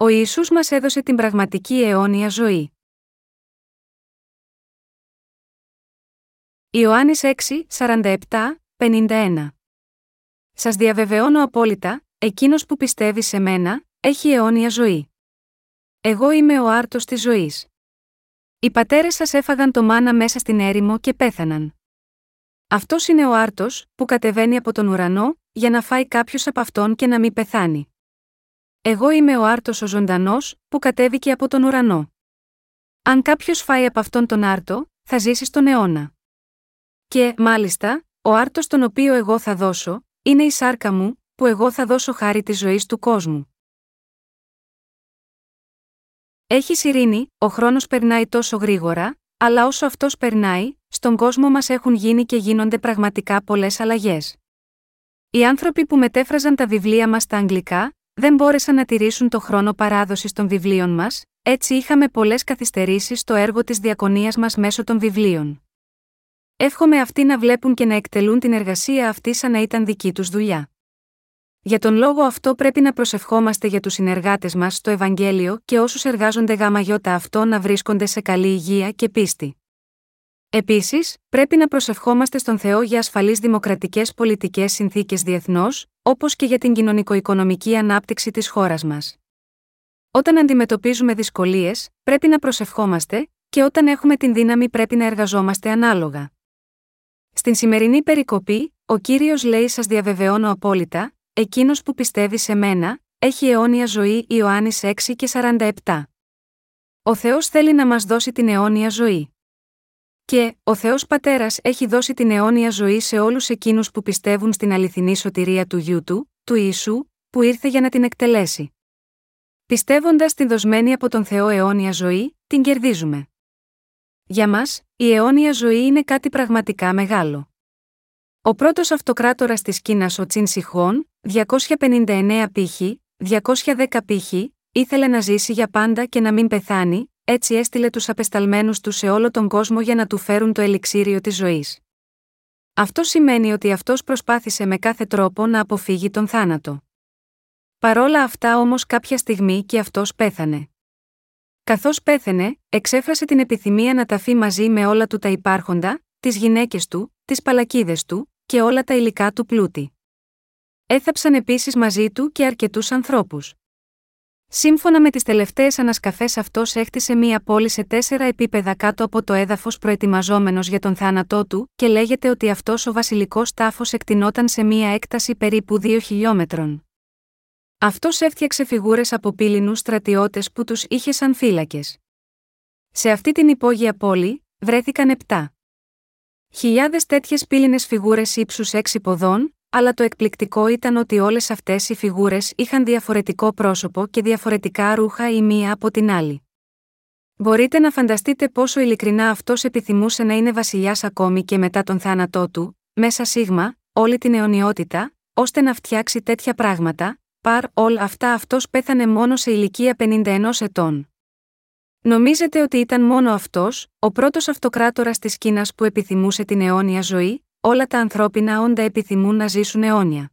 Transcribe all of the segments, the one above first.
Ο Ιησούς μας έδωσε την πραγματική αιώνια ζωή. Ιωάννης 6, 47, 51 Σας διαβεβαιώνω απόλυτα, εκείνος που πιστεύει σε μένα, έχει αιώνια ζωή. Εγώ είμαι ο άρτος της ζωής. Οι πατέρες σας έφαγαν το μάνα μέσα στην έρημο και πέθαναν. Αυτός είναι ο άρτος, που κατεβαίνει από τον ουρανό, για να φάει κάποιος από αυτόν και να μην πεθάνει. Εγώ είμαι ο άρτος ο ζωντανός, που κατέβηκε από τον ουρανό. Αν κάποιος φάει από αυτόν τον άρτο, θα ζήσει στον αιώνα. Και, μάλιστα, ο άρτος τον οποίο εγώ θα δώσω, είναι η σάρκα μου, που εγώ θα δώσω χάρη της ζωής του κόσμου. Έχει ειρήνη, ο χρόνος περνάει τόσο γρήγορα, αλλά όσο αυτός περνάει, στον κόσμο μας έχουν γίνει και γίνονται πραγματικά πολλές αλλαγές. Οι άνθρωποι που μετέφραζαν τα βιβλία μας στα αγγλικά, δεν μπόρεσαν να τηρήσουν το χρόνο παράδοσης των βιβλίων μας, έτσι είχαμε πολλές καθυστερήσεις στο έργο της διακονίας μας μέσω των βιβλίων. Εύχομαι αυτοί να βλέπουν και να εκτελούν την εργασία αυτή σαν να ήταν δική τους δουλειά. Για τον λόγο αυτό πρέπει να προσευχόμαστε για τους συνεργάτες μας στο Ευαγγέλιο και όσους εργάζονται γάμα γιώτα αυτό να βρίσκονται σε καλή υγεία και πίστη. Επίσης, πρέπει να προσευχόμαστε στον Θεό για ασφαλείς δημοκρατικές πολιτικές συνθήκες διεθνώς, όπως και για την κοινωνικο-οικονομική ανάπτυξη της χώρας μας. Όταν αντιμετωπίζουμε δυσκολίες, πρέπει να προσευχόμαστε, και όταν έχουμε την δύναμη πρέπει να εργαζόμαστε ανάλογα. Στην σημερινή περικοπή, ο κύριος λέει: Σας διαβεβαιώνω απόλυτα, εκείνος που πιστεύει σε μένα, έχει αιώνια ζωή Ιωάννης 6 και 47. Ο Θεός θέλει να μας δώσει την αιώνια ζωή. Και, ο Θεός Πατέρας έχει δώσει την αιώνια ζωή σε όλους εκείνους που πιστεύουν στην αληθινή σωτηρία του γιού του, του Ιησού, που ήρθε για να την εκτελέσει. Πιστεύοντας την δοσμένη από τον Θεό αιώνια ζωή, την κερδίζουμε. Για μας, η αιώνια ζωή είναι κάτι πραγματικά μεγάλο. Ο πρώτος αυτοκράτορας της Κίνας, ο Τσιν Σιχών, 259 π.χ., 210 π.χ., ήθελε να ζήσει για πάντα και να μην πεθάνει, έτσι έστειλε τους απεσταλμένους τους σε όλο τον κόσμο για να του φέρουν το ελιξίριο της ζωής. Αυτό σημαίνει ότι αυτός προσπάθησε με κάθε τρόπο να αποφύγει τον θάνατο. Παρόλα αυτά όμως κάποια στιγμή και αυτός πέθανε. Καθώς πέθανε, εξέφρασε την επιθυμία να ταφεί μαζί με όλα του τα υπάρχοντα, τις γυναίκες του, τις παλακίδες του και όλα τα υλικά του πλούτη. Έθαψαν επίσης μαζί του και αρκετούς ανθρώπους. Σύμφωνα με τις τελευταίες ανασκαφές, αυτός έχτισε μία πόλη σε τέσσερα επίπεδα κάτω από το έδαφος προετοιμαζόμενος για τον θάνατό του, και λέγεται ότι αυτός ο βασιλικός τάφος εκτινόταν σε μία έκταση περίπου 2 χιλιόμετρων. Αυτός έφτιαξε φιγούρες από πύληνους στρατιώτες που τους είχε σαν φύλακες. Σε αυτή την υπόγεια πόλη, βρέθηκαν επτά. Χιλιάδες τέτοιες πύληνες φιγούρες ύψους 6 ποδών, αλλά το εκπληκτικό ήταν ότι όλες αυτές οι φιγούρες είχαν διαφορετικό πρόσωπο και διαφορετικά ρούχα η μία από την άλλη. Μπορείτε να φανταστείτε πόσο ειλικρινά αυτός επιθυμούσε να είναι βασιλιάς ακόμη και μετά τον θάνατό του, μέσα σίγμα, όλη την αιωνιότητα, ώστε να φτιάξει τέτοια πράγματα, παρ όλα αυτά αυτός πέθανε μόνο σε ηλικία 51 ετών. Νομίζετε ότι ήταν μόνο αυτός, ο πρώτος αυτοκράτορας της Κίνας που επιθυμούσε την αιώνια ζωή, όλα τα ανθρώπινα όντα επιθυμούν να ζήσουν αιώνια.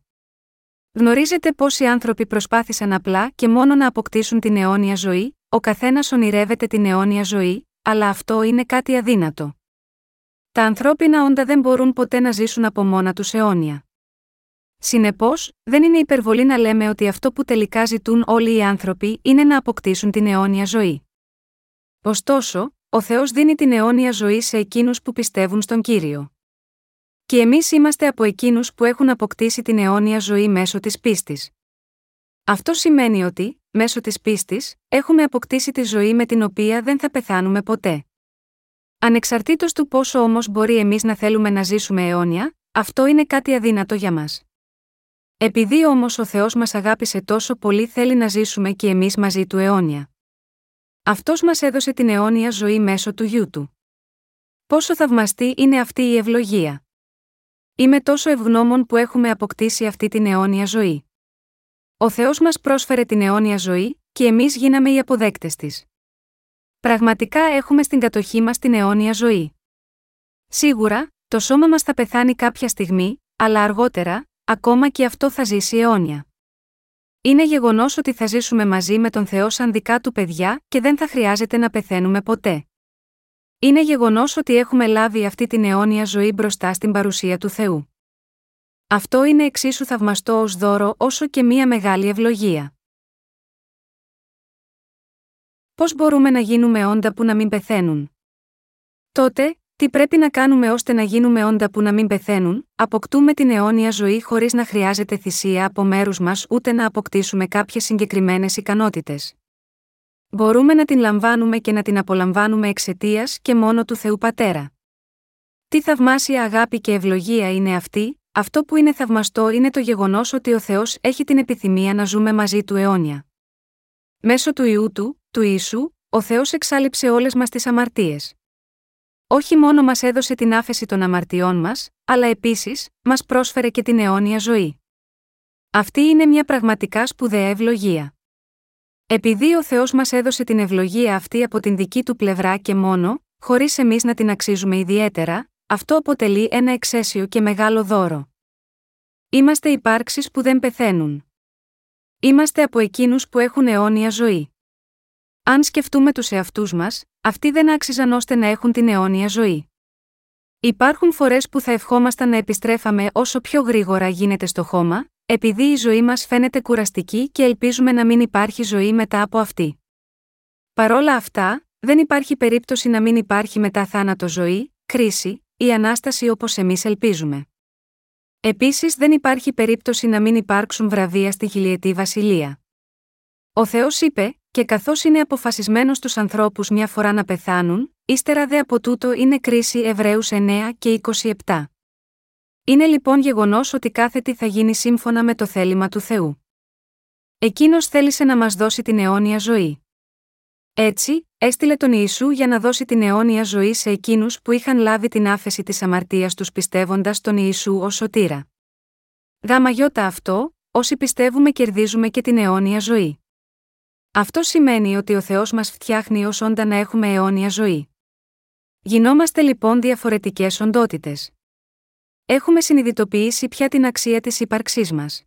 Γνωρίζετε πόσοι άνθρωποι προσπάθησαν απλά και μόνο να αποκτήσουν την αιώνια ζωή, ο καθένας ονειρεύεται την αιώνια ζωή, αλλά αυτό είναι κάτι αδύνατο. Τα ανθρώπινα όντα δεν μπορούν ποτέ να ζήσουν από μόνα τους αιώνια. Συνεπώς, δεν είναι υπερβολή να λέμε ότι αυτό που τελικά ζητούν όλοι οι άνθρωποι είναι να αποκτήσουν την αιώνια ζωή. Ωστόσο, ο Θεός δίνει την αιώνια ζωή σε εκείνους που πιστεύουν στον κύριο. Και εμείς είμαστε από εκείνους που έχουν αποκτήσει την αιώνια ζωή μέσω της πίστης. Αυτό σημαίνει ότι, μέσω της πίστης, έχουμε αποκτήσει τη ζωή με την οποία δεν θα πεθάνουμε ποτέ. Ανεξαρτήτως του πόσο όμως μπορεί εμείς να θέλουμε να ζήσουμε αιώνια, αυτό είναι κάτι αδύνατο για μας. Επειδή όμως ο Θεός μας αγάπησε τόσο πολύ θέλει να ζήσουμε και εμείς μαζί του αιώνια. Αυτός μας έδωσε την αιώνια ζωή μέσω του γιού του. Πόσο θαυμαστή είναι αυτή η ευλογία. Είμαι τόσο ευγνώμων που έχουμε αποκτήσει αυτή την αιώνια ζωή. Ο Θεός μας πρόσφερε την αιώνια ζωή, και εμείς γίναμε οι αποδέκτες της. Πραγματικά έχουμε στην κατοχή μας την αιώνια ζωή. Σίγουρα, το σώμα μας θα πεθάνει κάποια στιγμή, αλλά αργότερα, ακόμα και αυτό θα ζήσει αιώνια. Είναι γεγονός ότι θα ζήσουμε μαζί με τον Θεό σαν δικά του παιδιά και δεν θα χρειάζεται να πεθαίνουμε ποτέ. Είναι γεγονός ότι έχουμε λάβει αυτή την αιώνια ζωή μπροστά στην παρουσία του Θεού. Αυτό είναι εξίσου θαυμαστό ως δώρο όσο και μία μεγάλη ευλογία. Πώς μπορούμε να γίνουμε όντα που να μην πεθαίνουν; Τότε, τι πρέπει να κάνουμε ώστε να γίνουμε όντα που να μην πεθαίνουν, αποκτούμε την αιώνια ζωή χωρίς να χρειάζεται θυσία από μέρους μας ούτε να αποκτήσουμε κάποιες συγκεκριμένες ικανότητες. Μπορούμε να την λαμβάνουμε και να την απολαμβάνουμε εξαιτίας και μόνο του Θεού Πατέρα. Τι θαυμάσια αγάπη και ευλογία είναι αυτή, αυτό που είναι θαυμαστό είναι το γεγονός ότι ο Θεός έχει την επιθυμία να ζούμε μαζί του αιώνια. Μέσω του ιού του, του Ιησού, ο Θεός εξάλληψε όλες μας τις αμαρτίες. Όχι μόνο μας έδωσε την άφεση των αμαρτιών μας, αλλά επίσης, μας πρόσφερε και την αιώνια ζωή. Αυτή είναι μια πραγματικά σπουδαία ευλογία. Επειδή ο Θεός μας έδωσε την ευλογία αυτή από την δική του πλευρά και μόνο, χωρίς εμείς να την αξίζουμε ιδιαίτερα, αυτό αποτελεί ένα εξαίσιο και μεγάλο δώρο. Είμαστε υπάρξεις που δεν πεθαίνουν. Είμαστε από εκείνους που έχουν αιώνια ζωή. Αν σκεφτούμε τους εαυτούς μας, αυτοί δεν άξιζαν ώστε να έχουν την αιώνια ζωή. Υπάρχουν φορές που θα ευχόμασταν να επιστρέφαμε όσο πιο γρήγορα γίνεται στο χώμα, επειδή η ζωή μας φαίνεται κουραστική και ελπίζουμε να μην υπάρχει ζωή μετά από αυτή. Παρόλα αυτά, δεν υπάρχει περίπτωση να μην υπάρχει μετά θάνατο ζωή, κρίση ή ανάσταση όπως εμείς ελπίζουμε. Επίσης δεν υπάρχει περίπτωση να μην υπάρξουν βραβεία στη χιλιετή βασιλεία. Ο Θεός είπε, και καθώς είναι αποφασισμένος στου ανθρώπους μια φορά να πεθάνουν, ύστερα δε από τούτο είναι κρίση Εβραίους 9 και 27. Είναι λοιπόν γεγονός ότι κάθε τι θα γίνει σύμφωνα με το θέλημα του Θεού. Εκείνος θέλησε να μας δώσει την αιώνια ζωή. Έτσι, έστειλε τον Ιησού για να δώσει την αιώνια ζωή σε εκείνους που είχαν λάβει την άφεση της αμαρτίας τους πιστεύοντας τον Ιησού ως σωτήρα. Γάμα γιώτα αυτό, όσοι πιστεύουμε κερδίζουμε και την αιώνια ζωή. Αυτό σημαίνει ότι ο Θεός μας φτιάχνει ως όντα να έχουμε αιώνια ζωή. Γινόμαστε λοιπόν διαφορετικές οντότητες. Έχουμε συνειδητοποιήσει πια την αξία της ύπαρξής μας.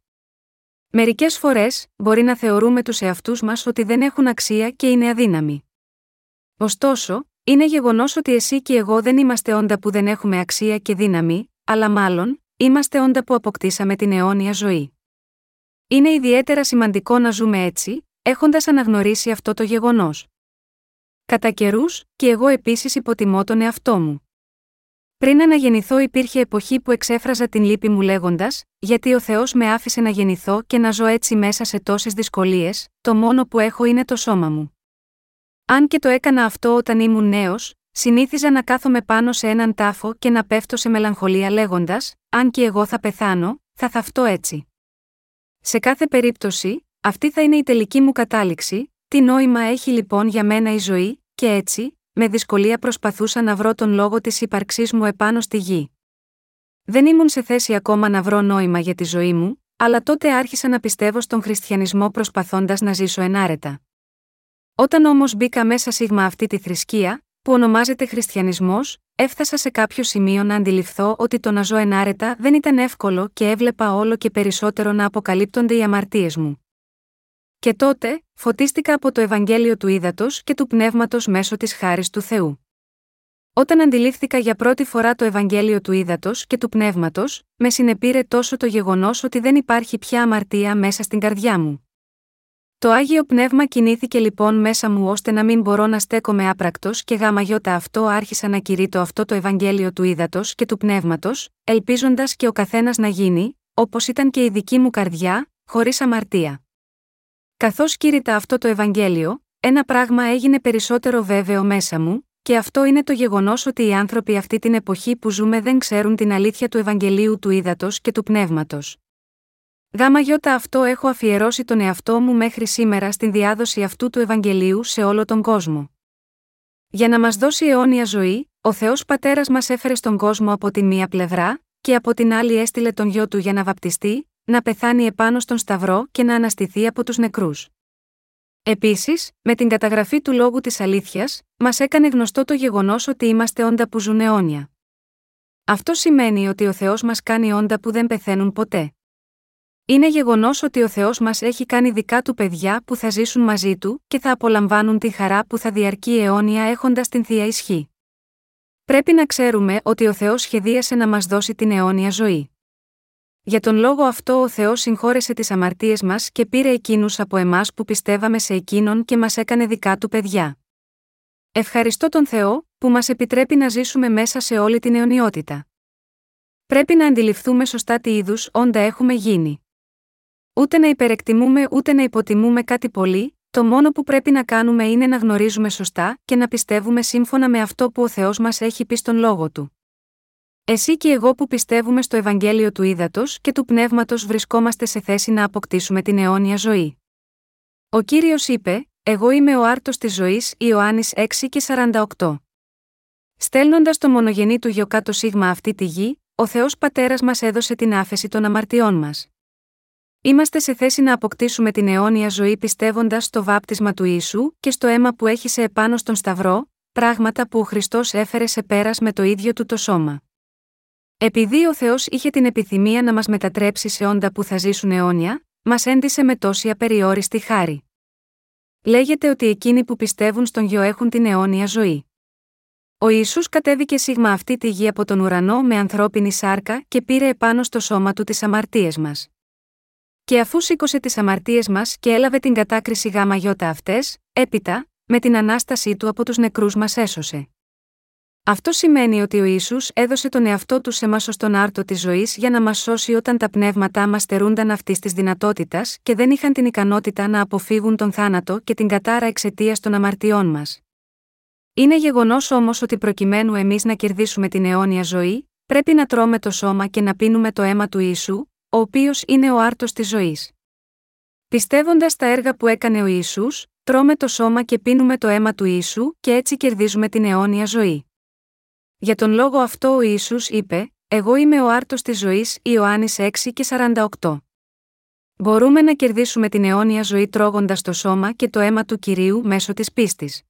Μερικές φορές, μπορεί να θεωρούμε τους εαυτούς μας ότι δεν έχουν αξία και είναι αδύναμοι. Ωστόσο, είναι γεγονός ότι εσύ και εγώ δεν είμαστε όντα που δεν έχουμε αξία και δύναμη, αλλά μάλλον, είμαστε όντα που αποκτήσαμε την αιώνια ζωή. Είναι ιδιαίτερα σημαντικό να ζούμε έτσι, έχοντας αναγνωρίσει αυτό το γεγονός. Κατά καιρούς, και εγώ επίσης υποτιμώ τον εαυτό μου. Πριν αναγεννηθώ υπήρχε εποχή που εξέφραζα την λύπη μου λέγοντας, γιατί ο Θεός με άφησε να γεννηθώ και να ζω έτσι μέσα σε τόσες δυσκολίες, το μόνο που έχω είναι το σώμα μου. Αν και το έκανα αυτό όταν ήμουν νέος, συνήθιζα να κάθομαι πάνω σε έναν τάφο και να πέφτω σε μελαγχολία λέγοντας: Αν και εγώ θα πεθάνω, θα θαυτώ έτσι. Σε κάθε περίπτωση, αυτή θα είναι η τελική μου κατάληξη, τι νόημα έχει λοιπόν για μένα η ζωή, και έτσι, με δυσκολία προσπαθούσα να βρω τον λόγο της ύπαρξής μου επάνω στη γη. Δεν ήμουν σε θέση ακόμα να βρω νόημα για τη ζωή μου, αλλά τότε άρχισα να πιστεύω στον χριστιανισμό προσπαθώντας να ζήσω ενάρετα. Όταν όμως μπήκα μέσα σίγμα αυτή τη θρησκεία, που ονομάζεται Χριστιανισμός, έφτασα σε κάποιο σημείο να αντιληφθώ ότι το να ζω ενάρετα δεν ήταν εύκολο και έβλεπα όλο και περισσότερο να αποκαλύπτονται οι αμαρτίες μου. Και τότε, φωτίστηκα από το Ευαγγέλιο του Ήδατος και του Πνεύματος μέσω της χάρης του Θεού. Όταν αντιλήφθηκα για πρώτη φορά το Ευαγγέλιο του Ήδατος και του Πνεύματος, με συνεπήρε τόσο το γεγονός ότι δεν υπάρχει πια αμαρτία μέσα στην καρδιά μου. Το άγιο πνεύμα κινήθηκε λοιπόν μέσα μου ώστε να μην μπορώ να στέκομαι άπρακτος και γάμα γιώτα αυτό άρχισα να κηρύττω αυτό το Ευαγγέλιο του Ήδατος και του Πνεύματος, ελπίζοντας και ο καθένας να γίνει, όπως ήταν και η δική μου καρδιά, χωρίς αμαρτία. Καθώς κήρυτα αυτό το Ευαγγέλιο, ένα πράγμα έγινε περισσότερο βέβαιο μέσα μου, και αυτό είναι το γεγονός ότι οι άνθρωποι αυτή την εποχή που ζούμε δεν ξέρουν την αλήθεια του Ευαγγελίου του Ήδατος και του Πνεύματος. Γάμα γιώτα αυτό έχω αφιερώσει τον εαυτό μου μέχρι σήμερα στην διάδοση αυτού του Ευαγγελίου σε όλο τον κόσμο. Για να μας δώσει αιώνια ζωή, ο Θεός Πατέρας μας έφερε στον κόσμο από τη μία πλευρά, και από την άλλη έστειλε τον γιο του για να βαπτιστεί, να πεθάνει επάνω στον Σταυρό και να αναστηθεί από τους νεκρούς. Επίσης, με την καταγραφή του λόγου της αλήθειας, μας έκανε γνωστό το γεγονός ότι είμαστε όντα που ζουν αιώνια. Αυτό σημαίνει ότι ο Θεός μας κάνει όντα που δεν πεθαίνουν ποτέ. Είναι γεγονός ότι ο Θεός μας έχει κάνει δικά του παιδιά που θα ζήσουν μαζί του και θα απολαμβάνουν τη χαρά που θα διαρκεί αιώνια έχοντας την θεία ισχύ. Πρέπει να ξέρουμε ότι ο Θεός σχεδίασε να μας δώσει την αιώνια ζωή. Για τον λόγο αυτό ο Θεός συγχώρεσε τις αμαρτίες μας και πήρε εκείνους από εμάς που πιστεύαμε σε εκείνον και μας έκανε δικά του παιδιά. Ευχαριστώ τον Θεό, που μας επιτρέπει να ζήσουμε μέσα σε όλη την αιωνιότητα. Πρέπει να αντιληφθούμε σωστά τι είδους όντα έχουμε γίνει. Ούτε να υπερεκτιμούμε ούτε να υποτιμούμε κάτι πολύ, το μόνο που πρέπει να κάνουμε είναι να γνωρίζουμε σωστά και να πιστεύουμε σύμφωνα με αυτό που ο Θεός μας έχει πει στον λόγο του. Εσύ και εγώ που πιστεύουμε στο Ευαγγέλιο του Ήδατος και του Πνεύματος βρισκόμαστε σε θέση να αποκτήσουμε την αιώνια ζωή. Ο κύριος είπε: Εγώ είμαι ο άρτος της ζωής, Ιωάννης 6 και 48. Στέλνοντας το μονογενή του γιο κάτω σίγμα αυτή τη γη, ο Θεός Πατέρας μας έδωσε την άφεση των αμαρτιών μας. Είμαστε σε θέση να αποκτήσουμε την αιώνια ζωή πιστεύοντας στο βάπτισμα του Ιησού και στο αίμα που έχει σε επάνω στον Σταυρό, πράγματα που ο Χριστός έφερε σε πέρας με το ίδιο του το σώμα. Επειδή ο Θεός είχε την επιθυμία να μας μετατρέψει σε όντα που θα ζήσουν αιώνια, μας έντισε με τόση απεριόριστη χάρη. Λέγεται ότι εκείνοι που πιστεύουν στον γιο έχουν την αιώνια ζωή. Ο Ιησούς κατέβηκε σίγμα αυτή τη γη από τον ουρανό με ανθρώπινη σάρκα και πήρε επάνω στο σώμα του τις αμαρτίες μας. Και αφού σήκωσε τις αμαρτίες μας και έλαβε την κατάκριση γάμα γιώτα αυτές, έπειτα, με την ανάστασή του από τους νεκρούς μας έσωσε. Αυτό σημαίνει ότι ο Ιησούς έδωσε τον εαυτό του σε μα ως τον άρτο της ζωής για να μας σώσει όταν τα πνεύματά μας στερούνταν αυτής της δυνατότητας και δεν είχαν την ικανότητα να αποφύγουν τον θάνατο και την κατάρα εξαιτίας των αμαρτιών μας. Είναι γεγονός όμως ότι προκειμένου εμείς να κερδίσουμε την αιώνια ζωή, πρέπει να τρώμε το σώμα και να πίνουμε το αίμα του Ιησού, ο οποίος είναι ο άρτος της ζωής. Πιστεύοντας τα έργα που έκανε ο Ιησούς, τρώμε το σώμα και πίνουμε το αίμα του Ιησού και έτσι κερδίζουμε την αιώνια ζωή. Για τον λόγο αυτό ο Ιησούς είπε «Εγώ είμαι ο άρτος της ζωής» Ιωάννης 6 και 48. Μπορούμε να κερδίσουμε την αιώνια ζωή τρώγοντας το σώμα και το αίμα του Κυρίου μέσω της πίστης.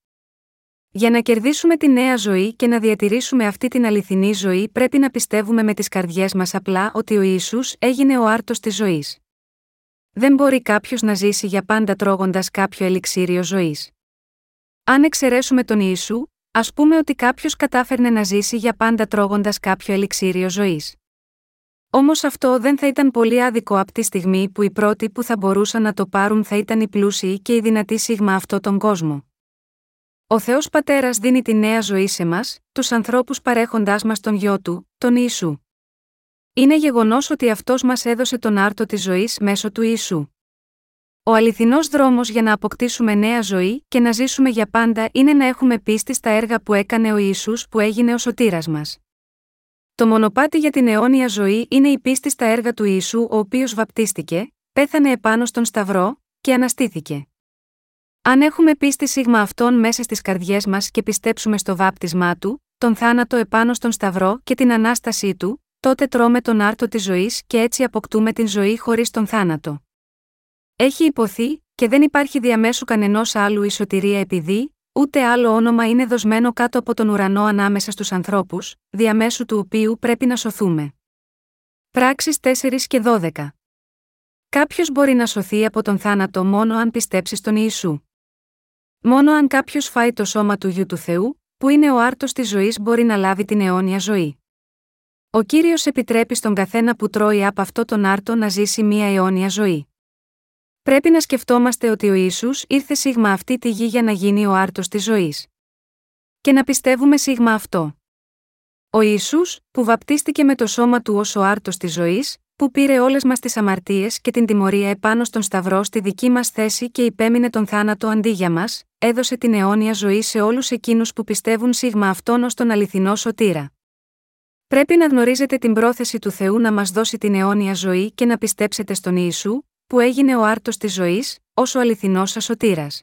Για να κερδίσουμε τη νέα ζωή και να διατηρήσουμε αυτή την αληθινή ζωή πρέπει να πιστεύουμε με τις καρδιές μας απλά ότι ο Ιησούς έγινε ο άρτος της ζωής. Δεν μπορεί κάποιος να ζήσει για πάντα τρώγοντας κάποιο ελιξίριο ζωής. Αν εξαιρέσουμε τον Ιησού, Α πούμε ότι κάποιος κατάφερνε να ζήσει για πάντα τρώγοντας κάποιο ελιξίριο ζωής. Όμως αυτό δεν θα ήταν πολύ άδικο από τη στιγμή που οι πρώτοι που θα μπορούσαν να το πάρουν θα ήταν οι πλούσιοι και οι δυνατοί σίγμα αυτό τον κόσμο. Ο Θεός Πατέρας δίνει τη νέα ζωή σε μας, τους ανθρώπους παρέχοντάς μας τον γιο του, τον Ιησού. Είναι γεγονός ότι αυτός μας έδωσε τον άρτο της ζωής μέσω του Ιησού. Ο αληθινός δρόμος για να αποκτήσουμε νέα ζωή και να ζήσουμε για πάντα είναι να έχουμε πίστη στα έργα που έκανε ο Ιησούς που έγινε ο σωτήρας μας. Το μονοπάτι για την αιώνια ζωή είναι η πίστη στα έργα του Ιησού, ο οποίος βαπτίστηκε, πέθανε επάνω στον Σταυρό και αναστήθηκε. Αν έχουμε πίστη σίγμα αυτόν μέσα στις καρδιές μας και πιστέψουμε στο βάπτισμά του, τον θάνατο επάνω στον Σταυρό και την ανάστασή του, τότε τρώμε τον άρτο της ζωής και έτσι αποκτούμε την ζωή χωρίς τον θάνατο. Έχει υποθεί, και δεν υπάρχει διαμέσου κανενός άλλου η σωτηρία επειδή, ούτε άλλο όνομα είναι δοσμένο κάτω από τον ουρανό ανάμεσα στους ανθρώπους, διαμέσου του οποίου πρέπει να σωθούμε. Πράξεις 4 και 12. Κάποιος μπορεί να σωθεί από τον θάνατο μόνο αν πιστέψει στον Ιησού. Μόνο αν κάποιος φάει το σώμα του γιου του Θεού, που είναι ο άρτος της ζωής, μπορεί να λάβει την αιώνια ζωή. Ο κύριος επιτρέπει στον καθένα που τρώει από αυτό τον άρτο να ζήσει μία αιώνια ζωή. Πρέπει να σκεφτόμαστε ότι ο ίσου ήρθε σίγμα αυτή τη γη για να γίνει ο άρτος της ζωής. Και να πιστεύουμε σίγμα αυτό. Ο Ισού, που βαπτίστηκε με το σώμα του ως ο άρτος της ζωής, που πήρε όλες μας τις αμαρτίες και την τιμωρία επάνω στον Σταυρό στη δική μας θέση και υπέμεινε τον θάνατο αντί για μας, έδωσε την αιώνια ζωή σε όλους εκείνους που πιστεύουν σίγμα αυτόν ως τον αληθινό σωτήρα. Πρέπει να γνωρίζετε την πρόθεση του Θεού να μας δώσει την αιώνια ζωή και να πιστέψετε στον Ιησού, που έγινε ο άρτος της ζωής, ως ο αληθινός σα σωτήρας.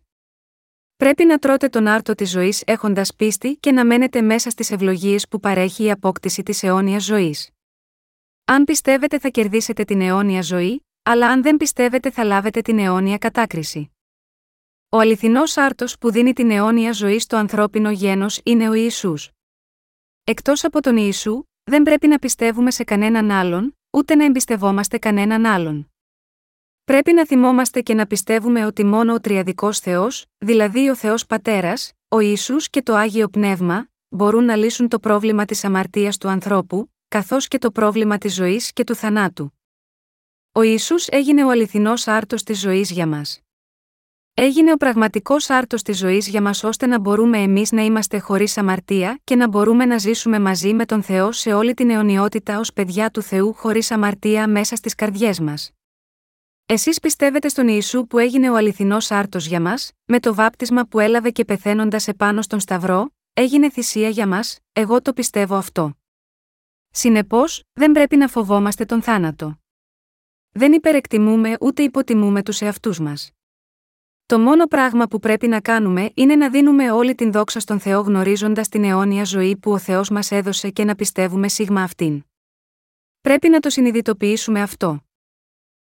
Πρέπει να τρώτε τον άρτο της ζωής έχοντας πίστη και να μένετε μέσα στις ευλογίες που παρέχει η απόκτηση της αιώνιας ζωής. Αν πιστεύετε θα κερδίσετε την αιώνια ζωή, αλλά αν δεν πιστεύετε θα λάβετε την αιώνια κατάκριση. Ο αληθινός άρτος που δίνει την αιώνια ζωή στο ανθρώπινο γένος είναι ο Ιησούς. Εκτός από τον Ιησού, δεν πρέπει να πιστεύουμε σε κανέναν άλλον, ούτε να εμπιστευόμαστε κανέναν άλλον. Πρέπει να θυμόμαστε και να πιστεύουμε ότι μόνο ο Τριαδικός Θεός, δηλαδή ο Θεός Πατέρας, ο Ισού και το Άγιο Πνεύμα, μπορούν να λύσουν το πρόβλημα της αμαρτίας του ανθρώπου, καθώς και το πρόβλημα της ζωής και του θανάτου. Ο Ισού έγινε ο αληθινός άρτος της ζωής για μας. Έγινε ο πραγματικός άρτος της ζωής για μας ώστε να μπορούμε εμείς να είμαστε χωρίς αμαρτία και να μπορούμε να ζήσουμε μαζί με τον Θεό σε όλη την αιωνιότητα ως παιδιά του Θεού χωρίς αμαρτία μέσα στις καρδιές μας. Εσείς πιστεύετε στον Ιησού που έγινε ο αληθινός άρτος για μας, με το βάπτισμα που έλαβε και πεθαίνοντας επάνω στον Σταυρό, έγινε θυσία για μας, εγώ το πιστεύω αυτό. Συνεπώς, δεν πρέπει να φοβόμαστε τον θάνατο. Δεν υπερεκτιμούμε ούτε υποτιμούμε τους εαυτούς μας. Το μόνο πράγμα που πρέπει να κάνουμε είναι να δίνουμε όλη την δόξα στον Θεό γνωρίζοντας την αιώνια ζωή που ο Θεός μας έδωσε και να πιστεύουμε σίγμα αυτήν. Πρέπει να το συνειδητοποιήσουμε αυτό.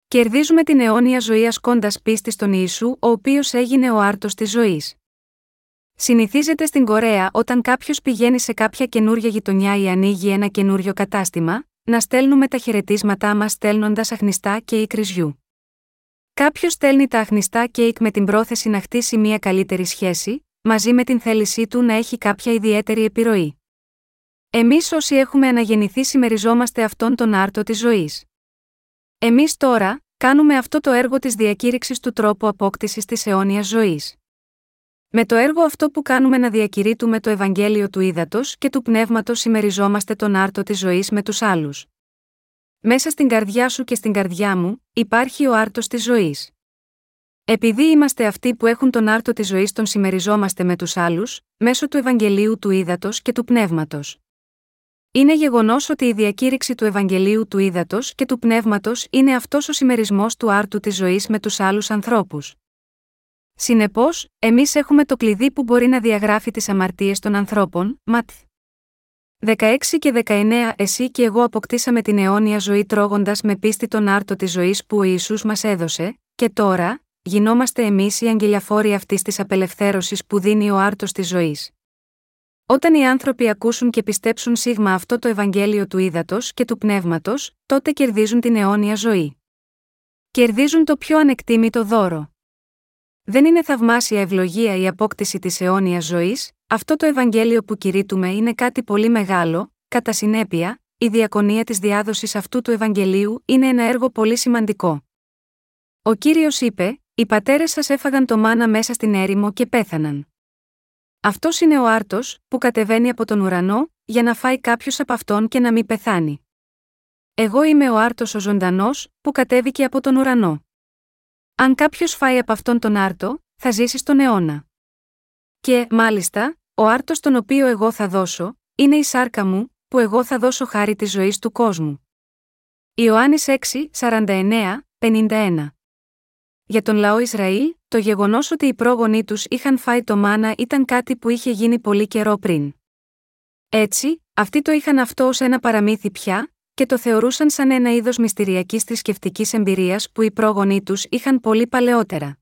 Κερδίζουμε την αιώνια ζωή ασκώντας πίστη στον Ιησού, ο οποίος έγινε ο άρτος της ζωής. Συνηθίζεται στην Κορέα όταν κάποιος πηγαίνει σε κάποια καινούργια γειτονιά ή ανοίγει ένα καινούριο κατάστημα, να στέλνουμε τα χαιρετίσματά μας στέλνοντας αχνιστά και ή κρυζιού. Κάποιος στέλνει τα αχνιστά κέικ με την πρόθεση να χτίσει μια καλύτερη σχέση, μαζί με την θέλησή του να έχει κάποια ιδιαίτερη επιρροή. Εμείς όσοι έχουμε αναγεννηθεί συμμεριζόμαστε αυτόν τον άρτο της ζωής. Εμείς τώρα, κάνουμε αυτό το έργο της διακήρυξης του τρόπου απόκτησης της αιώνιας ζωής. Με το έργο αυτό που κάνουμε να διακηρύττουμε το Ευαγγέλιο του Ήδατος και του Πνεύματος συμμεριζόμαστε τον άρτο της ζωής με τους άλλους. Μέσα στην καρδιά σου και στην καρδιά μου, υπάρχει ο άρτος της ζωής. Επειδή είμαστε αυτοί που έχουν τον άρτο της ζωής, τον συμμεριζόμαστε με τους άλλους, μέσω του Ευαγγελίου του Ήδατος και του Πνεύματος. Είναι γεγονός ότι η διακήρυξη του Ευαγγελίου του Ήδατος και του Πνεύματος είναι αυτός ο συμμερισμό του άρτου της ζωής με τους άλλους ανθρώπους. Συνεπώς, εμείς έχουμε το κλειδί που μπορεί να διαγράφει τις αμαρτίες των ανθρώπων, Ματθ. 16 και 19 Εσύ και εγώ αποκτήσαμε την αιώνια ζωή τρώγοντας με πίστη τον άρτο της ζωής που ο Ιησούς μας έδωσε, και τώρα, γινόμαστε εμείς οι αγγελιαφόροι αυτής της απελευθέρωσης που δίνει ο άρτος της ζωής. Όταν οι άνθρωποι ακούσουν και πιστέψουν σίγμα αυτό το Ευαγγέλιο του ύδατο και του πνεύματος, τότε κερδίζουν την αιώνια ζωή. Κερδίζουν το πιο ανεκτήμητο δώρο. Δεν είναι θαυμάσια ευλογία η απόκτηση της αιώνιας ζωής, αυτό το Ευαγγέλιο που κηρύττουμε είναι κάτι πολύ μεγάλο, κατά συνέπεια, η διακονία της διάδοσης αυτού του Ευαγγελίου είναι ένα έργο πολύ σημαντικό. Ο κύριος είπε: Οι πατέρες σας έφαγαν το μάνα μέσα στην έρημο και πέθαναν. Αυτός είναι ο άρτος, που κατεβαίνει από τον ουρανό, για να φάει κάποιος από αυτόν και να μην πεθάνει. Εγώ είμαι ο άρτος ο ζωντανός, που κατέβηκε από τον ουρανό. Αν κάποιος φάει από αυτόν τον άρτο, θα ζήσει στον αιώνα. Και, μάλιστα, ο άρτος τον οποίο εγώ θα δώσω, είναι η σάρκα μου, που εγώ θα δώσω χάρη της ζωής του κόσμου. Ιωάννης 6, 49, 51. Για τον λαό Ισραήλ, το γεγονός ότι οι πρόγονοί τους είχαν φάει το μάνα ήταν κάτι που είχε γίνει πολύ καιρό πριν. Έτσι, αυτοί το είχαν αυτό ως ένα παραμύθι πια, και το θεωρούσαν σαν ένα είδος μυστηριακής θρησκευτικής εμπειρίας που οι πρόγονοί τους είχαν πολύ παλαιότερα.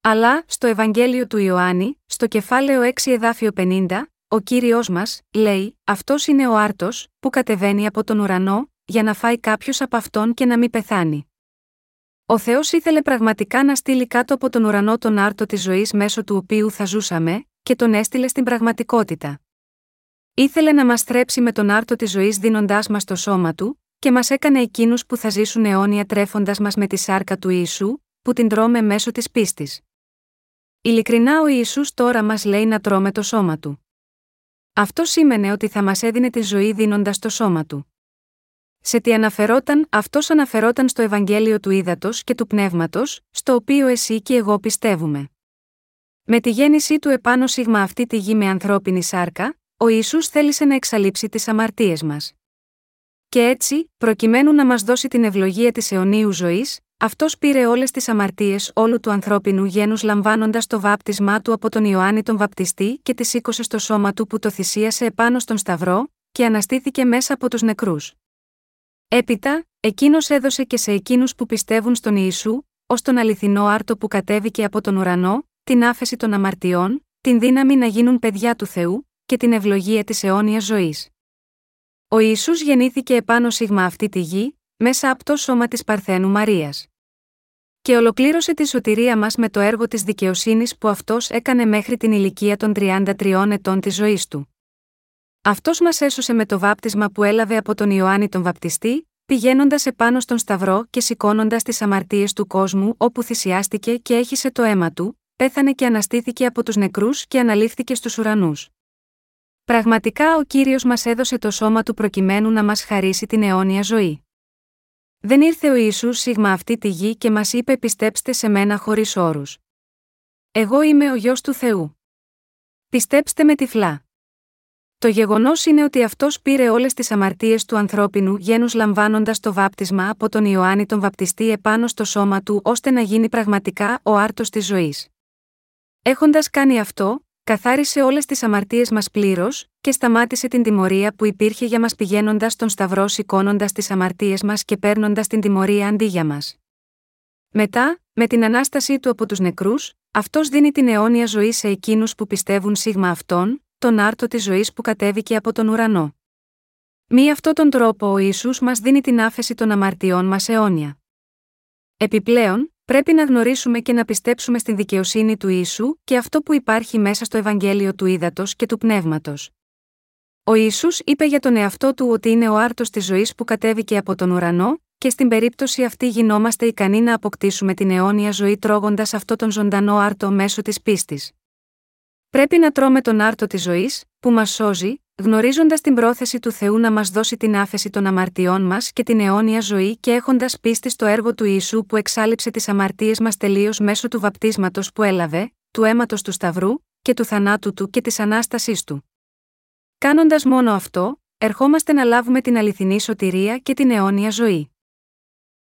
Αλλά, στο Ευαγγέλιο του Ιωάννη, στο κεφάλαιο 6 εδάφιο 50, ο κύριος μας, λέει: Αυτός είναι ο άρτος, που κατεβαίνει από τον ουρανό, για να φάει κάποιος από αυτόν και να μην πεθάνει. Ο Θεός ήθελε πραγματικά να στείλει κάτω από τον ουρανό τον άρτο της ζωής μέσω του οποίου θα ζούσαμε, και τον έστειλε στην πραγματικότητα. Ήθελε να μας θρέψει με τον άρτο της ζωής δίνοντάς μας το σώμα του, και μας έκανε εκείνους που θα ζήσουν αιώνια τρέφοντας μας με τη σάρκα του Ιησού, που την τρώμε μέσω της πίστης. Ειλικρινά ο Ιησούς τώρα μας λέει να τρώμε το σώμα του. Αυτό σήμαινε ότι θα μας έδινε τη ζωή δίνοντας το σώμα του. Σε τι αναφερόταν, αυτός αναφερόταν στο Ευαγγέλιο του Ήδατος και του Πνεύματος, στο οποίο εσύ και εγώ πιστεύουμε. Με τη γέννησή του επάνω σίγμα αυτή τη γη με ανθρώπινη σάρκα, ο Ισού θέλησε να εξαλείψει τις αμαρτίες μας. Και έτσι, προκειμένου να μας δώσει την ευλογία της αιωνίου ζωής, αυτός πήρε όλες τις αμαρτίες όλου του ανθρώπινου γένους λαμβάνοντας το βάπτισμά του από τον Ιωάννη τον Βαπτιστή και τη σήκωσε στο σώμα του που το θυσίασε επάνω στον Σταυρό, και αναστήθηκε μέσα από τους νεκρούς. Έπειτα, εκείνος έδωσε και σε εκείνους που πιστεύουν στον Ιησού, ως τον αληθινό άρτο που κατέβηκε από τον ουρανό, την άφεση των αμαρτιών, την δύναμη να γίνουν παιδιά του Θεού, και την ευλογία της αιώνιας ζωής. Ο Ιησούς γεννήθηκε επάνω σίγμα αυτή τη γη, μέσα από το σώμα της Παρθένου Μαρίας. και ολοκλήρωσε τη σωτηρία μας με το έργο της δικαιοσύνης που αυτός έκανε μέχρι την ηλικία των 33 ετών της ζωής του. Αυτός μας έσωσε με το βάπτισμα που έλαβε από τον Ιωάννη τον Βαπτιστή, πηγαίνοντας επάνω στον Σταυρό και σηκώνοντας τις αμαρτίες του κόσμου όπου θυσιάστηκε και έχισε το αίμα του, πέθανε και αναστήθηκε από τους νεκρούς και αναλήφθηκε στους ουρανούς. Πραγματικά ο κύριος μας έδωσε το σώμα του προκειμένου να μας χαρίσει την αιώνια ζωή. Δεν ήρθε ο Ιησούς σίγμα αυτή τη γη και μας είπε πιστέψτε σε μένα χωρίς όρους. Εγώ είμαι ο γιο του Θεού. Πιστέψτε με τυφλά. Το γεγονός είναι ότι αυτός πήρε όλες τις αμαρτίες του ανθρώπινου γένους λαμβάνοντας το βάπτισμα από τον Ιωάννη τον Βαπτιστή επάνω στο σώμα του ώστε να γίνει πραγματικά ο άρτος της ζωής. Έχοντας κάνει αυτό, καθάρισε όλες τις αμαρτίες μας πλήρως, και σταμάτησε την τιμωρία που υπήρχε για μας πηγαίνοντας στον Σταυρό σηκώνοντας τις αμαρτίες μας και παίρνοντας την τιμωρία αντί για μας. Μετά, με την ανάστασή του από τους νεκρούς, αυτός δίνει την αιώνια ζωή σε εκείνους που πιστεύουν σίγμα αυτόν, τον άρτο της ζωής που κατέβηκε από τον ουρανό. Μη αυτόν τον τρόπο ο Ιησούς μας δίνει την άφεση των αμαρτιών μας αιώνια. Επιπλέον, πρέπει να γνωρίσουμε και να πιστέψουμε στην δικαιοσύνη του Ιησού και αυτό που υπάρχει μέσα στο Ευαγγέλιο του Ήδατος και του Πνεύματος. Ο Ιησούς είπε για τον εαυτό του ότι είναι ο άρτος της ζωής που κατέβηκε από τον ουρανό, και στην περίπτωση αυτή γινόμαστε ικανοί να αποκτήσουμε την αιώνια ζωή τρώγοντας αυτό τον ζωντανό άρτο μέσω της πίστης. Πρέπει να τρώμε τον άρτο της ζωής, που μας σώζει, γνωρίζοντας την πρόθεση του Θεού να μας δώσει την άφεση των αμαρτιών μας και την αιώνια ζωή και έχοντας πίστη στο έργο του Ιησού που εξάλληψε τις αμαρτίες μας τελείως μέσω του βαπτίσματος που έλαβε, του αίματος του Σταυρού, και του θανάτου του και της ανάστασής του. Κάνοντας μόνο αυτό, ερχόμαστε να λάβουμε την αληθινή σωτηρία και την αιώνια ζωή.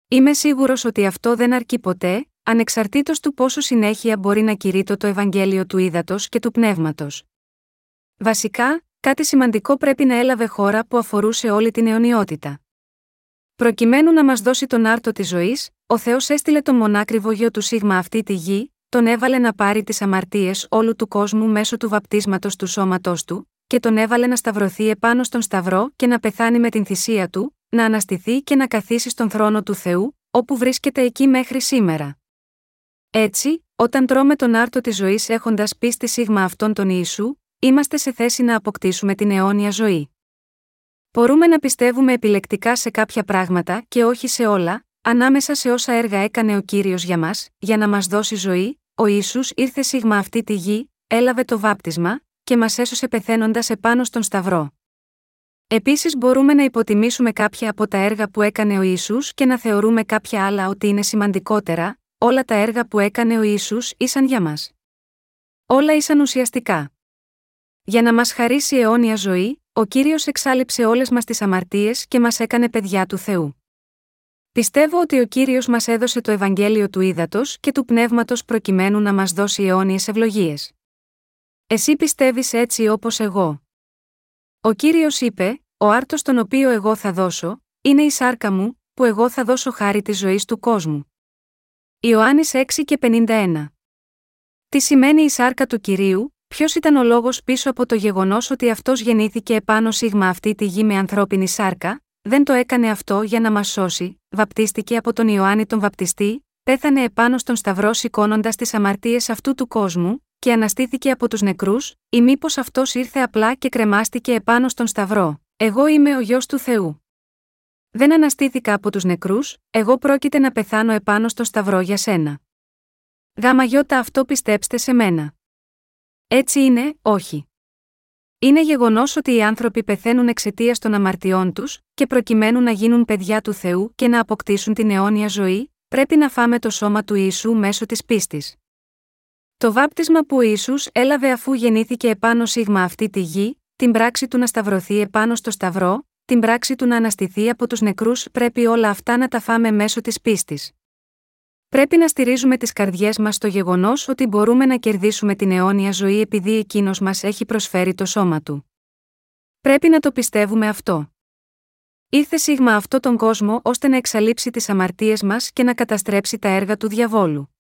Είμαι σίγουρος ότι αυτό δεν αρκεί ποτέ, ανεξαρτήτως του πόσο συνέχεια μπορεί να κηρύττω το Ευαγγέλιο του Ήδατος και του Πνεύματος. Βασικά, κάτι σημαντικό πρέπει να έλαβε χώρα που αφορούσε όλη την αιωνιότητα. Προκειμένου να μας δώσει τον άρτο της ζωής, ο Θεός έστειλε τον μονάκριβο γιο του Σίγμα αυτή τη γη, τον έβαλε να πάρει τις αμαρτίες όλου του κόσμου μέσω του βαπτίσματος του σώματός του, και τον έβαλε να σταυρωθεί επάνω στον Σταυρό και να πεθάνει με την θυσία του, να αναστηθεί και να καθίσει στον θρόνο του Θεού, όπου βρίσκεται εκεί μέχρι σήμερα. Έτσι, όταν τρώμε τον άρτο της ζωής έχοντας πίστη σίγμα αυτόν τον Ιησού, είμαστε σε θέση να αποκτήσουμε την αιώνια ζωή. Μπορούμε να πιστεύουμε επιλεκτικά σε κάποια πράγματα και όχι σε όλα, ανάμεσα σε όσα έργα έκανε ο κύριος για μας, για να μας δώσει ζωή, ο Ιησούς ήρθε σίγμα αυτή τη γη, έλαβε το βάπτισμα, και μας έσωσε πεθαίνοντας επάνω στον Σταυρό. Επίσης μπορούμε να υποτιμήσουμε κάποια από τα έργα που έκανε ο Ιησούς και να θεωρούμε κάποια άλλα ότι είναι σημαντικότερα, όλα τα έργα που έκανε ο Ιησούς ήσαν για μας. Όλα ήσαν ουσιαστικά. Για να μας χαρίσει αιώνια ζωή, ο Κύριος εξάλληψε όλες μας τις αμαρτίες και μας έκανε παιδιά του Θεού. Πιστεύω ότι ο Κύριος μας έδωσε το Ευαγγέλιο του Ήδατος και του Πνεύματος προκειμένου να μας δώσει αιώνιες ευλογίες. Εσύ πιστεύεις έτσι όπως εγώ. Ο Κύριος είπε, ο άρτος τον οποίο εγώ θα δώσω, είναι η σάρκα μου, που εγώ θα δώσω χάρη της ζωής του κόσμου. Ιωάννης 6 και 51. Τι σημαίνει η σάρκα του κυρίου, ποιος ήταν ο λόγος πίσω από το γεγονός ότι αυτός γεννήθηκε επάνω σίγμα αυτή τη γη με ανθρώπινη σάρκα, δεν το έκανε αυτό για να μας σώσει, βαπτίστηκε από τον Ιωάννη τον Βαπτιστή, πέθανε επάνω στον Σταυρό σηκώνοντας τις αμαρτίες αυτού του κόσμου, και αναστήθηκε από τους νεκρούς, ή μήπως αυτός ήρθε απλά και κρεμάστηκε επάνω στον Σταυρό. Εγώ είμαι ο γιο του Θεού. Δεν αναστήθηκα από τους νεκρούς, εγώ πρόκειται να πεθάνω επάνω στο σταυρό για σένα. Γάμα γιώτα αυτό πιστέψτε σε μένα. Έτσι είναι, όχι. Είναι γεγονός ότι οι άνθρωποι πεθαίνουν εξαιτίας των αμαρτιών τους, και προκειμένου να γίνουν παιδιά του Θεού και να αποκτήσουν την αιώνια ζωή, πρέπει να φάμε το σώμα του Ιησού μέσω της πίστης. Το βάπτισμα που ο Ιησούς έλαβε αφού γεννήθηκε επάνω σίγμα αυτή τη γη, την πράξη του να σταυρωθεί επάνω στο σταυρό, την πράξη του να αναστηθεί από τους νεκρούς πρέπει όλα αυτά να τα φάμε μέσω της πίστης. Πρέπει να στηρίζουμε τις καρδιές μας στο γεγονός ότι μπορούμε να κερδίσουμε την αιώνια ζωή επειδή εκείνος μας έχει προσφέρει το σώμα του. Πρέπει να το πιστεύουμε αυτό. Ήρθε σίγμα αυτό τον κόσμο ώστε να εξαλείψει τις αμαρτίες μας και να καταστρέψει τα έργα του διαβόλου.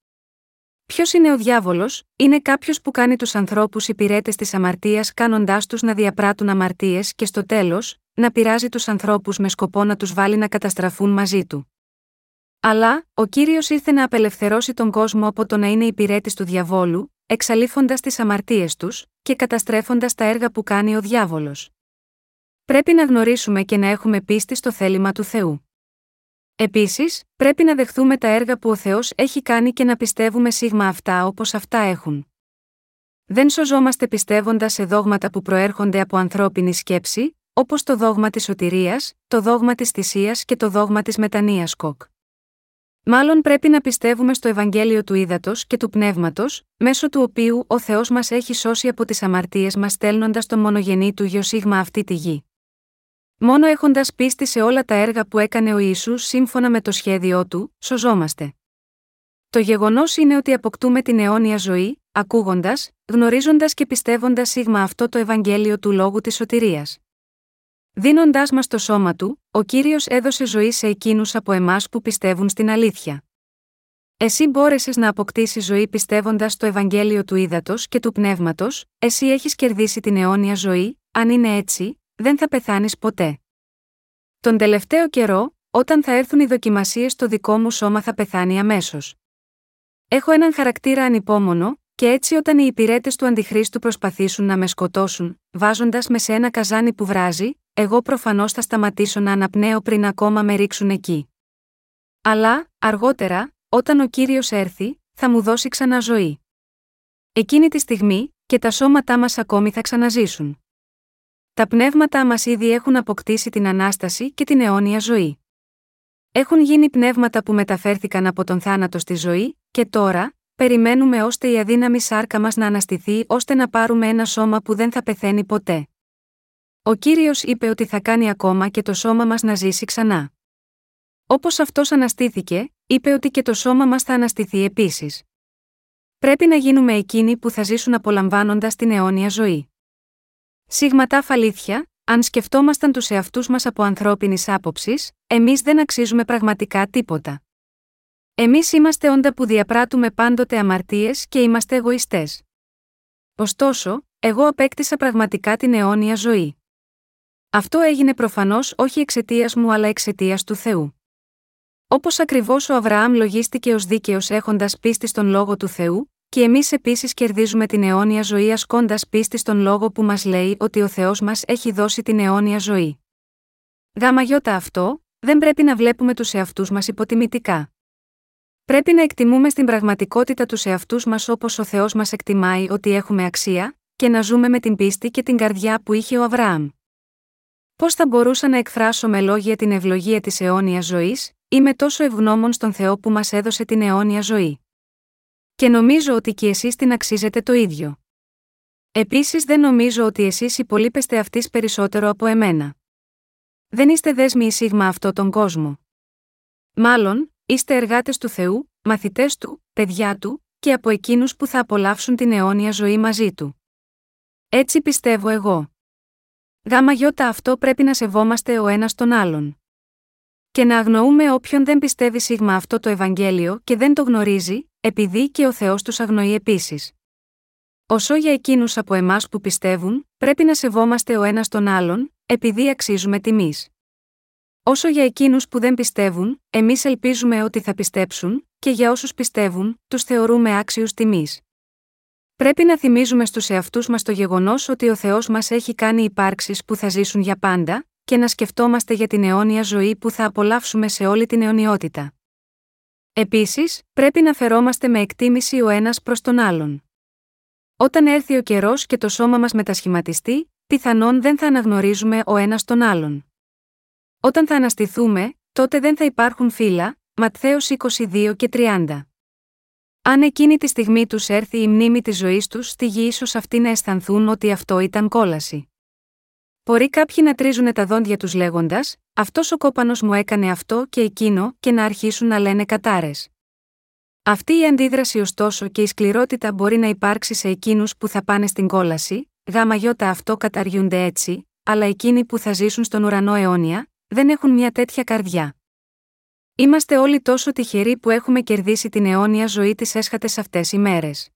Ποιος είναι ο διάβολος, είναι κάποιος που κάνει τους ανθρώπους υπηρέτες της αμαρτίας κάνοντάς τους να διαπράττουν αμαρτίες και στο τέλος, να πειράζει τους ανθρώπους με σκοπό να τους βάλει να καταστραφούν μαζί του. Αλλά, ο κύριος ήρθε να απελευθερώσει τον κόσμο από το να είναι υπηρέτης του διαβόλου, εξαλείφοντας τις αμαρτίες τους και καταστρέφοντας τα έργα που κάνει ο διάβολος. Πρέπει να γνωρίσουμε και να έχουμε πίστη στο θέλημα του Θεού. Επίσης, πρέπει να δεχθούμε τα έργα που ο Θεός έχει κάνει και να πιστεύουμε σίγμα αυτά όπως αυτά έχουν. Δεν σωζόμαστε πιστεύοντας σε δόγματα που προέρχονται από ανθρώπινη σκέψη, όπως το δόγμα της σωτηρίας, το δόγμα της θυσίας και το δόγμα της μετανία κοκ. Μάλλον πρέπει να πιστεύουμε στο Ευαγγέλιο του Ήδατος και του Πνεύματος, μέσω του οποίου ο Θεός μας έχει σώσει από τις αμαρτίες μας στέλνοντας τον μονογενή του γιο σίγμα αυτή τη γη. Μόνο έχοντας πίστη σε όλα τα έργα που έκανε ο Ισού σύμφωνα με το σχέδιό του, σωζόμαστε. Το γεγονός είναι ότι αποκτούμε την αιώνια ζωή, ακούγοντας, γνωρίζοντας και πιστεύοντας σίγμα αυτό το Ευαγγέλιο του λόγου της σωτηρίας. Δίνοντάς μας το σώμα του, ο κύριος έδωσε ζωή σε εκείνους από εμάς που πιστεύουν στην αλήθεια. Εσύ μπόρεσες να αποκτήσεις ζωή πιστεύοντας το Ευαγγέλιο του ύδατο και του πνεύματος, εσύ έχεις κερδίσει την αιώνια ζωή, αν είναι έτσι, δεν θα πεθάνεις ποτέ. Τον τελευταίο καιρό, όταν θα έρθουν οι δοκιμασίες το δικό μου σώμα θα πεθάνει αμέσως. Έχω έναν χαρακτήρα ανυπόμονο, και έτσι όταν οι υπηρέτες του Αντιχρίστου προσπαθήσουν να με σκοτώσουν, βάζοντας με σε ένα καζάνι που βράζει, εγώ προφανώς θα σταματήσω να αναπνέω πριν ακόμα με ρίξουν εκεί. Αλλά, αργότερα, όταν ο κύριος έρθει, θα μου δώσει ξανά ζωή. Εκείνη τη στιγμή, και τα σώματά μας ακόμη θα ξαναζήσουν. Τα πνεύματά μας ήδη έχουν αποκτήσει την ανάσταση και την αιώνια ζωή. Έχουν γίνει πνεύματα που μεταφέρθηκαν από τον θάνατο στη ζωή, και τώρα, περιμένουμε ώστε η αδύναμη σάρκα μας να αναστηθεί ώστε να πάρουμε ένα σώμα που δεν θα πεθαίνει ποτέ. Ο κύριος είπε ότι θα κάνει ακόμα και το σώμα μας να ζήσει ξανά. Όπως αυτός αναστήθηκε, είπε ότι και το σώμα μας θα αναστηθεί επίσης. Πρέπει να γίνουμε εκείνοι που θα ζήσουν απολαμβάνοντας την αιώνια ζωή. Σίγματα αλήθεια, αν σκεφτόμασταν τους εαυτούς μας από ανθρώπινης άποψης, εμείς δεν αξίζουμε πραγματικά τίποτα. Εμείς είμαστε όντα που διαπράττουμε πάντοτε αμαρτίες και είμαστε εγωιστές. Ωστόσο, εγώ απέκτησα πραγματικά την αιώνια ζωή. Αυτό έγινε προφανώς όχι εξαιτίας μου αλλά εξαιτίας του Θεού. Όπως ακριβώς ο Αβραάμ λογίστηκε ως δίκαιος έχοντας πίστη στον λόγο του Θεού, και εμείς επίσης κερδίζουμε την αιώνια ζωή ασκώντας πίστη στον λόγο που μας λέει ότι ο Θεός μας έχει δώσει την αιώνια ζωή. Γάμα αυτό, δεν πρέπει να βλέπουμε τους εαυτούς μας υποτιμητικά. Πρέπει να εκτιμούμε στην πραγματικότητα τους εαυτούς μας όπως ο Θεός μας εκτιμάει ότι έχουμε αξία, και να ζούμε με την πίστη και την καρδιά που είχε ο Αβραάμ. Πώς θα μπορούσα να εκφράσω με λόγια την ευλογία της αιώνιας ζωής, είμαι τόσο ευγνώμων στον Θεό που μας έδωσε την αιώνια ζωή. Και νομίζω ότι και εσείς την αξίζετε το ίδιο. Επίσης δεν νομίζω ότι εσείς υπολείπεστε αυτής περισσότερο από εμένα. Δεν είστε δέσμοι σίγμα αυτό τον κόσμο. Μάλλον, είστε εργάτες του Θεού, μαθητές του, παιδιά του, και από εκείνους που θα απολαύσουν την αιώνια ζωή μαζί του. Έτσι πιστεύω εγώ. Γάμα γιώτα αυτό πρέπει να σεβόμαστε ο ένας τον άλλον. Και να αγνοούμε όποιον δεν πιστεύει σίγμα αυτό το Ευαγγέλιο και δεν το γνωρίζει, επειδή και ο Θεός τους αγνοεί επίσης. Όσο για εκείνους από εμάς που πιστεύουν, πρέπει να σεβόμαστε ο ένας τον άλλον, επειδή αξίζουμε τιμής. Όσο για εκείνους που δεν πιστεύουν, εμείς ελπίζουμε ότι θα πιστέψουν, και για όσους πιστεύουν, τους θεωρούμε άξιους τιμής. Πρέπει να θυμίζουμε στους εαυτούς μας το γεγονός ότι ο Θεός μας έχει κάνει υπάρξεις που θα ζήσουν για πάντα, και να σκεφτόμαστε για την αιώνια ζωή που θα απολαύσουμε σε όλη την αιωνιότητα. Επίσης, πρέπει να φερόμαστε με εκτίμηση ο ένας προς τον άλλον. Όταν έρθει ο καιρός και το σώμα μας μετασχηματιστεί, πιθανόν δεν θα αναγνωρίζουμε ο ένας τον άλλον. Όταν θα αναστηθούμε, τότε δεν θα υπάρχουν φύλλα, Ματθαίος 22 και 30. Αν εκείνη τη στιγμή τους έρθει η μνήμη της ζωής τους στη γη, ίσως αυτοί να αισθανθούν ότι αυτό ήταν κόλαση. Μπορεί κάποιοι να τρίζουν τα δόντια τους λέγοντας: Αυτός ο κόπανος μου έκανε αυτό και εκείνο, και να αρχίσουν να λένε κατάρες. Αυτή η αντίδραση ωστόσο και η σκληρότητα μπορεί να υπάρξει σε εκείνους που θα πάνε στην κόλαση, γάμα γιώτα αυτό καταργούνται έτσι, αλλά εκείνοι που θα ζήσουν στον ουρανό αιώνια, δεν έχουν μια τέτοια καρδιά. Είμαστε όλοι τόσο τυχεροί που έχουμε κερδίσει την αιώνια ζωή τις έσχατες αυτές οι μέρες.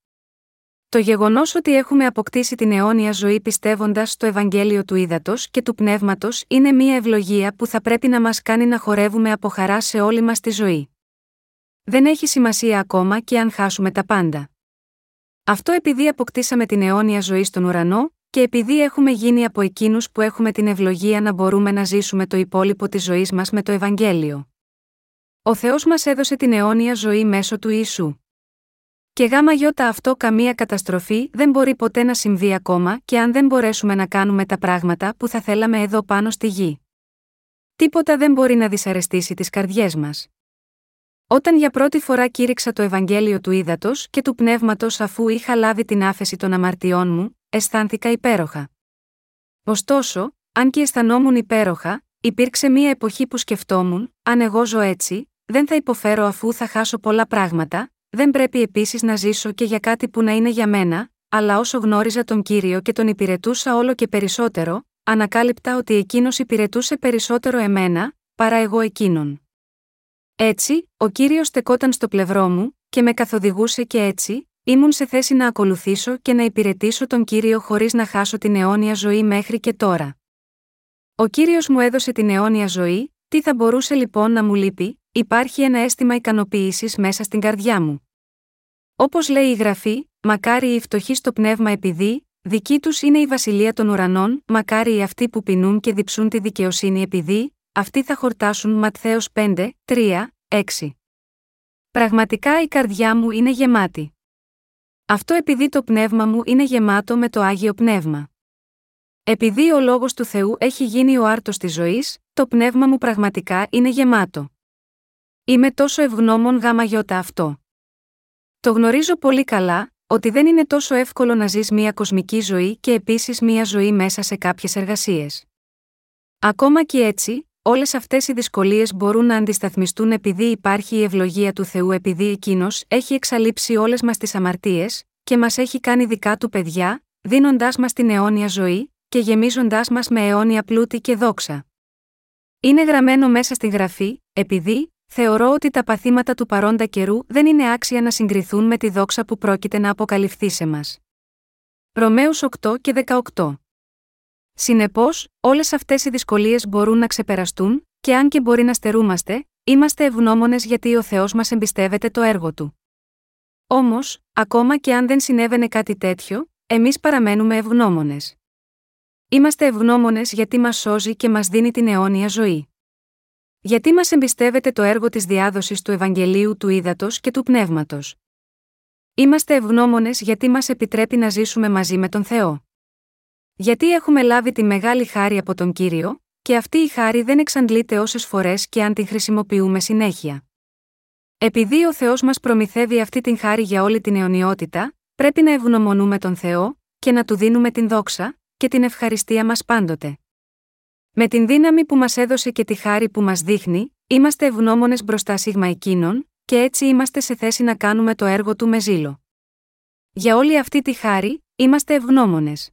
Το γεγονός ότι έχουμε αποκτήσει την αιώνια ζωή πιστεύοντας στο Ευαγγέλιο του Ήδατος και του Πνεύματος είναι μια ευλογία που θα πρέπει να μας κάνει να χορεύουμε από χαρά σε όλη μας τη ζωή. Δεν έχει σημασία ακόμα και αν χάσουμε τα πάντα. Αυτό επειδή αποκτήσαμε την αιώνια ζωή στον ουρανό, και επειδή έχουμε γίνει από εκείνους που έχουμε την ευλογία να μπορούμε να ζήσουμε το υπόλοιπο της ζωής μας με το Ευαγγέλιο. Ο Θεός μας έδωσε την αιώνια ζωή μέσω του Ιησού. Και γάμα γιώτα αυτό καμία καταστροφή δεν μπορεί ποτέ να συμβεί ακόμα και αν δεν μπορέσουμε να κάνουμε τα πράγματα που θα θέλαμε εδώ πάνω στη γη. Τίποτα δεν μπορεί να δυσαρεστήσει τις καρδιές μας. Όταν για πρώτη φορά κήρυξα το Ευαγγέλιο του Ήδατος και του Πνεύματος αφού είχα λάβει την άφεση των αμαρτιών μου, αισθάνθηκα υπέροχα. Ωστόσο, αν και αισθανόμουν υπέροχα, υπήρξε μία εποχή που σκεφτόμουν, αν εγώ ζω έτσι, δεν θα υποφέρω αφού θα χάσω πολλά πράγματα, δεν πρέπει επίσης να ζήσω και για κάτι που να είναι για μένα, αλλά όσο γνώριζα τον κύριο και τον υπηρετούσα όλο και περισσότερο, ανακάλυπτα ότι εκείνος υπηρετούσε περισσότερο εμένα, παρά εγώ εκείνον. Έτσι, ο κύριος στεκόταν στο πλευρό μου, και με καθοδηγούσε και έτσι, ήμουν σε θέση να ακολουθήσω και να υπηρετήσω τον κύριο χωρίς να χάσω την αιώνια ζωή μέχρι και τώρα. Ο κύριος μου έδωσε την αιώνια ζωή, τι θα μπορούσε λοιπόν να μου λείπει, υπάρχει ένα αίσθημα ικανοποίησης μέσα στην καρδιά μου. Όπως λέει η γραφή, μακάρι οι φτωχοί στο πνεύμα επειδή, δική τους είναι η βασιλεία των ουρανών, μακάρι οι αυτοί που πεινούν και διψούν τη δικαιοσύνη επειδή, αυτοί θα χορτάσουν Ματθαίος 5, 3, 6. Πραγματικά η καρδιά μου είναι γεμάτη. Αυτό επειδή το πνεύμα μου είναι γεμάτο με το Άγιο Πνεύμα. Επειδή ο Λόγος του Θεού έχει γίνει ο άρτος της ζωής, το πνεύμα μου πραγματικά είναι γεμάτο. Είμαι τόσο ευγνώμων γάμα γιώτα αυτό. Το γνωρίζω πολύ καλά, ότι δεν είναι τόσο εύκολο να ζεις μια κοσμική ζωή και επίσης μια ζωή μέσα σε κάποιες εργασίες. Ακόμα και έτσι, όλες αυτές οι δυσκολίες μπορούν να αντισταθμιστούν επειδή υπάρχει η ευλογία του Θεού επειδή εκείνος έχει εξαλείψει όλες μας τις αμαρτίες και μας έχει κάνει δικά του παιδιά, δίνοντάς μας την αιώνια ζωή και γεμίζοντάς μας με αιώνια πλούτη και δόξα. Είναι γραμμένο μέσα στη γραφή, επειδή, Θεωρώ ότι τα παθήματα του παρόντα καιρού δεν είναι άξια να συγκριθούν με τη δόξα που πρόκειται να αποκαλυφθεί σε μας. Ρωμαίους 8 και 18 Συνεπώς, όλες αυτές οι δυσκολίες μπορούν να ξεπεραστούν, και αν και μπορεί να στερούμαστε, είμαστε ευγνώμονες γιατί ο Θεός μας εμπιστεύεται το έργο του. Όμως, ακόμα και αν δεν συνέβαινε κάτι τέτοιο, εμείς παραμένουμε ευγνώμονες. Είμαστε ευγνώμονες γιατί μας σώζει και μας δίνει την αιώνια ζωή. Γιατί μας εμπιστεύεται το έργο της διάδοσης του Ευαγγελίου του Ήδατος και του Πνεύματος; Είμαστε ευγνώμονες γιατί μας επιτρέπει να ζήσουμε μαζί με τον Θεό. Γιατί έχουμε λάβει τη μεγάλη χάρη από τον κύριο, και αυτή η χάρη δεν εξαντλείται όσες φορές και αν την χρησιμοποιούμε συνέχεια. Επειδή ο Θεός μας προμηθεύει αυτή την χάρη για όλη την αιωνιότητα, πρέπει να ευγνωμονούμε τον Θεό, και να του δίνουμε την δόξα, και την ευχαριστία μας πάντοτε. Με την δύναμη που μας έδωσε και τη χάρη που μας δείχνει, είμαστε ευγνώμονες μπροστά σίγμα εκείνων, και έτσι είμαστε σε θέση να κάνουμε το έργο του με ζήλο. Για όλη αυτή τη χάρη, είμαστε ευγνώμονες.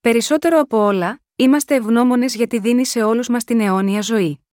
Περισσότερο από όλα, είμαστε ευγνώμονες γιατί δίνει σε όλους μας την αιώνια ζωή.